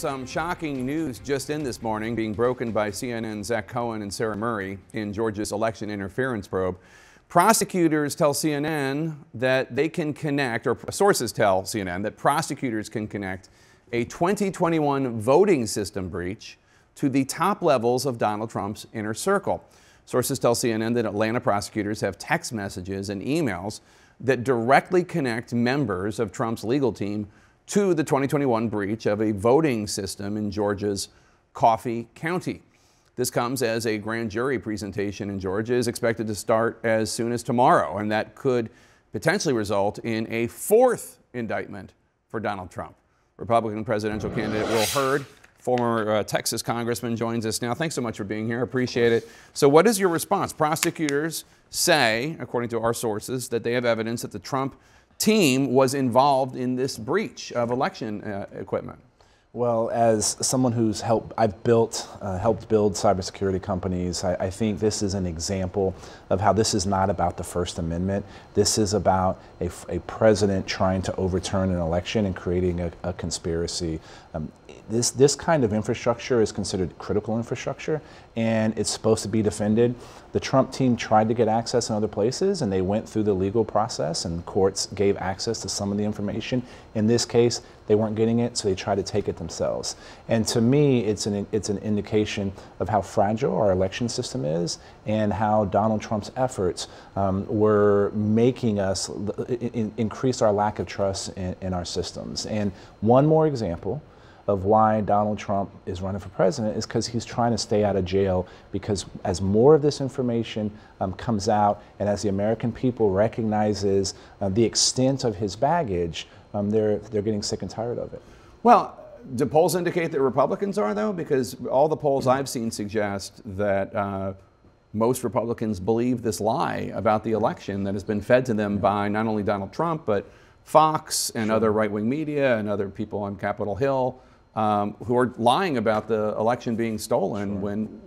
Some shocking news just in this morning being broken by CNN's Zach Cohen and Sarah Murray in Georgia's election interference probe. Prosecutors tell CNN that they can connect, or sources tell CNN that prosecutors can connect a 2021 voting system breach to the top levels of Donald Trump's inner circle. Sources tell CNN that Atlanta prosecutors have text messages and emails that directly connect members of Trump's legal team to the 2021 breach of a voting system in Georgia's Coffee County. This comes as a grand jury presentation in Georgia is expected to start as soon as tomorrow, and that could potentially result in a fourth indictment for Donald Trump. Republican presidential candidate Will Hurd, former uh, Texas congressman, joins us now. Thanks so much for being here. Appreciate it. So, what is your response? Prosecutors say, according to our sources, that they have evidence that the Trump team was involved in this breach of election uh, equipment? Well, as someone who's helped, I've built, uh, helped build cybersecurity companies, I, I, think this is an example of how this is not about the First Amendment. This is about a, a president trying to overturn an election and creating a, a conspiracy. Um, this, this kind of infrastructure is considered critical infrastructure and it's supposed to be defended. The Trump team tried to get access in other places and they went through the legal process and courts gave access to some of the information. In this case, they weren't getting it, so they tried to take it themselves. And to me, it's an, it's an indication of how fragile our election system is and how Donald Trump's efforts um, were making us in, increase our lack of trust in, in our systems. And one more example of why Donald Trump is running for president is because he's trying to stay out of jail because as more of this information um, comes out and as the American people recognizes uh, the extent of his baggage, um, they're, they're getting sick and tired of it. Well, do polls indicate that Republicans are, though? Because all the polls I've seen suggest that uh, most Republicans believe this lie about the election that has been fed to them by not only Donald Trump, but Fox and sure. other right wing media and other people on Capitol Hill um, who are lying about the election being stolen sure. when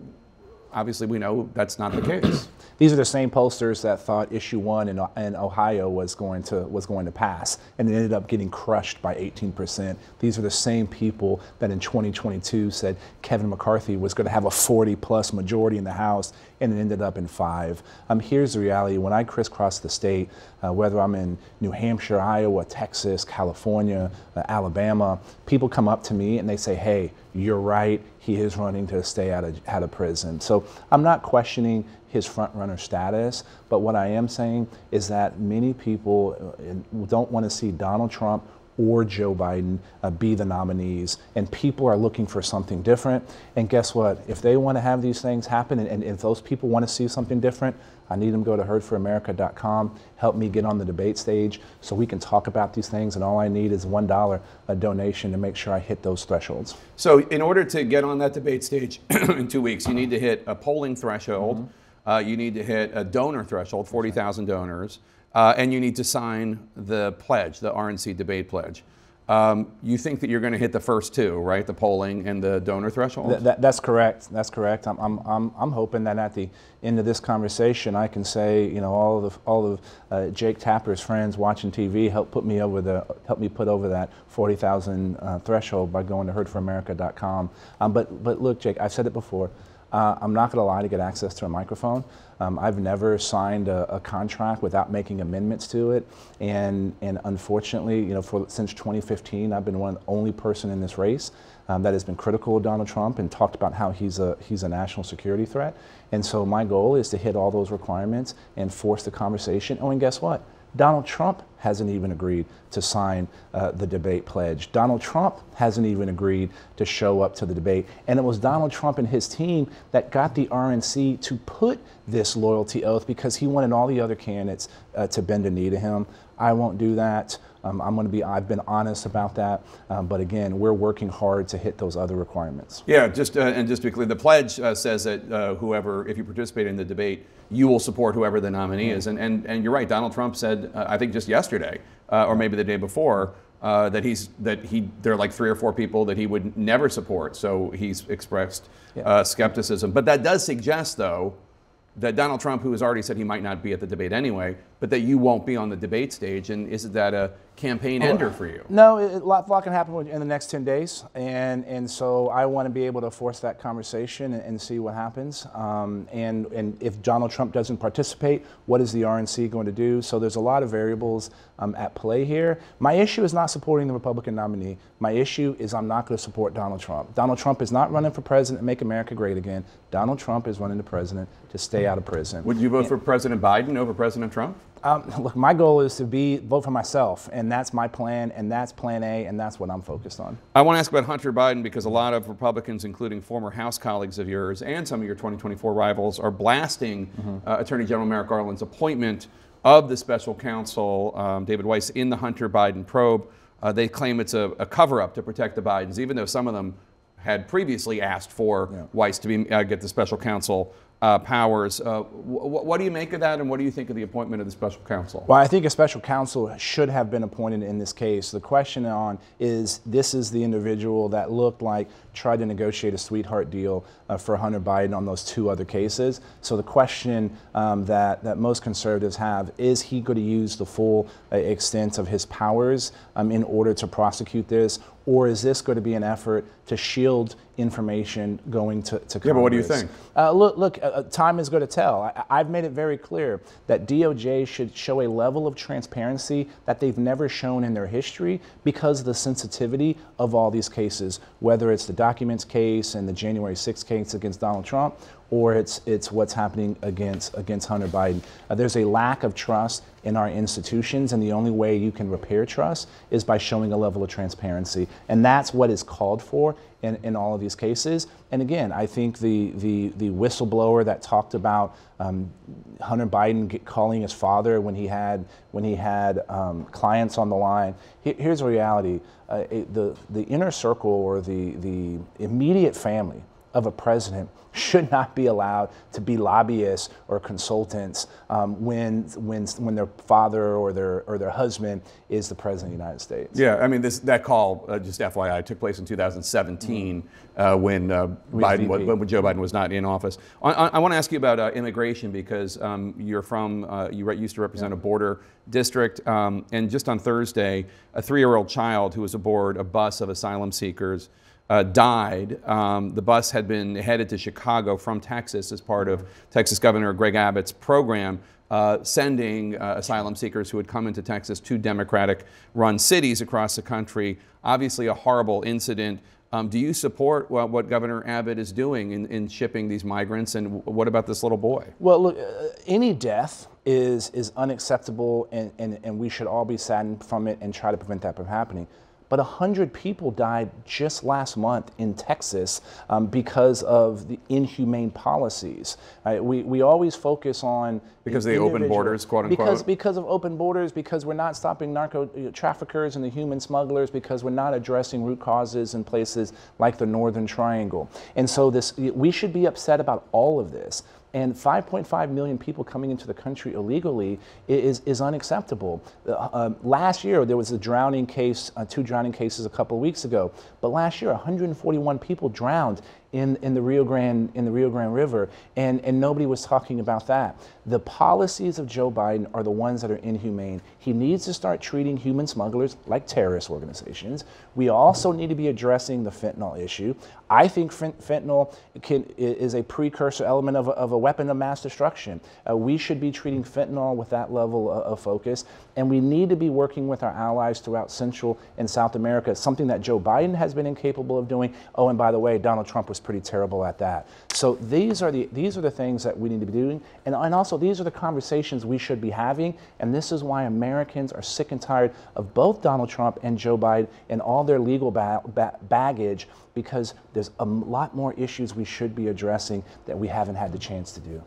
obviously we know that's not the case. These are the same posters that thought issue one in, in, Ohio was going to was going to pass, and it ended up getting crushed by 18%. These are the same people that in 2022 said Kevin McCarthy was going to have a 40 plus majority in the House, and it ended up in five. Um, here's the reality: when I crisscross the state, uh, whether I'm in New Hampshire, Iowa, Texas, California, uh, Alabama, people come up to me and they say, "Hey, you're right. He is running to stay out of out of prison." So I'm not questioning his front runner status. But what I am saying is that many people uh, don't want to see Donald Trump or Joe Biden uh, be the nominees. And people are looking for something different. And guess what? If they want to have these things happen and, and if those people want to see something different, I need them to go to hurdforamerica.com, help me get on the debate stage so we can talk about these things. And all I need is $1 a donation to make sure I hit those thresholds. So, in order to get on that debate stage in two weeks, you need to hit a polling threshold. Mm-hmm uh, you need to hit a donor threshold, 40,000 donors, uh, and you need to sign the pledge, the RNC debate pledge. Um, you think that you're going to hit the first two, right? The polling and the donor threshold? Th- that, that's correct. That's correct. I'm, I'm, I'm, I'm, hoping that at the end of this conversation, I can say, you know, all of, all of uh, Jake Tapper's friends watching TV help put me over the, help me put over that 40,000 uh, threshold by going to hurdforamerica.com. Um, but, but look, Jake, I've said it before. Uh, I'm not going to lie to get access to a microphone. Um, I've never signed a, a, contract without making amendments to it, and and unfortunately, you know, for since 2015, I've been one the only person in this race um, that has been critical of Donald Trump and talked about how he's a he's a national security threat. And so my goal is to hit all those requirements and force the conversation. Oh, and guess what? Donald Trump hasn't even agreed to sign uh, the debate pledge. Donald Trump hasn't even agreed to show up to the debate. And it was Donald Trump and his team that got the RNC to put this loyalty oath because he wanted all the other candidates uh, to bend a knee to him. I won't do that. Um, I'm going to be. I've been honest about that. Um, but again, we're working hard to hit those other requirements. Yeah, just uh, and just to be clear, the pledge uh, says that uh, whoever, if you participate in the debate, you will support whoever the nominee mm-hmm. is. And, and and you're right. Donald Trump said, uh, I think just yesterday, uh, or maybe the day before. Uh, that he's that he there are like three or four people that he would never support. So he's expressed yeah. skepticism. But that does suggest, though, that Donald Trump, who has already said he might not be at the debate anyway, but that you won't be on the debate stage. And is that a campaign ender for you? No, it, a lot, lot can happen in the next 10 days. And, and so I want to be able to force that conversation and, and see what happens. Um, and, and if Donald Trump doesn't participate, what is the RNC going to do? So there's a lot of variables um, at play here. My issue is not supporting the Republican nominee. My issue is I'm not going to support Donald Trump. Donald Trump is not running for president to make America great again. Donald Trump is running the president to stay out of prison. Would you vote for President Biden over President Trump? Um, look, my goal is to be vote for myself, and that's my plan, and that's Plan A, and that's what I'm focused on. I want to ask about Hunter Biden because a lot of Republicans, including former House colleagues of yours and some of your 2024 rivals, are blasting mm-hmm. uh, Attorney General Merrick Garland's appointment of the special counsel um, David Weiss in the Hunter Biden probe. Uh, they claim it's a, a cover-up to protect the Bidens, even though some of them had previously asked for yeah. Weiss to be, uh, get the special counsel uh, powers. Uh, what do you make of that, and what do you think of the appointment of the special counsel? Well, I think a special counsel should have been appointed in this case. The question on is this is the individual that looked like tried to negotiate a sweetheart deal uh, for Hunter Biden on those two other cases. So the question um, that, that most conservatives have is he going to use the full uh, extent of his powers um, in order to prosecute this, or is this going to be an effort to shield information going to, to Congress? Yeah, but what do you think? Uh, look, look uh, uh time is going to tell. I, have made it very clear that DOJ should show a level of transparency that they've never shown in their history because of the sensitivity of all these cases, whether it's the documents case and the January 6th case against Donald Trump, or it's, it's what's happening against, against Hunter Biden. Uh, there's a lack of trust in our institutions, and the only way you can repair trust is by showing a level of transparency. And that's what is called for in, in all of these cases. And again, I think the, the, the whistleblower that talked about um, Hunter Biden get, calling his father when he had, when he had um, clients on the line, here's the reality. Uh, it, the, the inner circle or the, the immediate family of a president should not be allowed to be lobbyists or consultants um, when, when, when their father or their, or their husband is the president of the United States. Yeah, I mean, this, that call, uh, just FYI, took place in 2017 mm-hmm. uh, when, uh, Biden was, when Joe Biden was not in office. I, I, I want to ask you about uh, immigration because um, you're from, uh, you re- used to represent yeah. a border district, um, and just on Thursday, a three year old child who was aboard a bus of asylum seekers uh, died. Um, the bus had been headed to Chicago from Texas as part of Texas Governor Greg Abbott's program. Uh, sending uh, asylum seekers who had come into Texas to Democratic run cities across the country. Obviously, a horrible incident. Um, do you support well, what Governor Abbott is doing in, in, shipping these migrants? And what about this little boy? Well, look, uh, any death is, is unacceptable, and, and, and we should all be saddened from it and try to prevent that from happening but 100 people died just last month in Texas um, because of the inhumane policies. Right? We, we always focus on because the open borders, quote unquote. Because because of open borders, because we're not stopping narco uh, traffickers and the human smugglers, because we're not addressing root causes in places like the Northern Triangle. And so this we should be upset about all of this and 5.5 million people coming into the country illegally is, is unacceptable. Uh, um, last year, there was a drowning case, uh, two drowning cases a couple of weeks ago, but last year, 141 people drowned in, in, the Rio Grande, in the Rio Grande River, and, and nobody was talking about that. The policies of Joe Biden are the ones that are inhumane. He needs to start treating human smugglers like terrorist organizations. We also need to be addressing the fentanyl issue. I think fentanyl can, is a precursor element of a, of a weapon of mass destruction. Uh, we should be treating fentanyl with that level of, of, focus, and we need to be working with our allies throughout Central and South America, something that Joe Biden has been incapable of doing. Oh, and by the way, Donald Trump was pretty terrible at that. So these are the, these are the things that we need to be doing, and, and also these are the conversations we should be having, and this is why Americans are sick and tired of both Donald Trump and Joe Biden and all their legal ba ba baggage because there's a lot more issues we should be addressing that we haven't had the chance to do.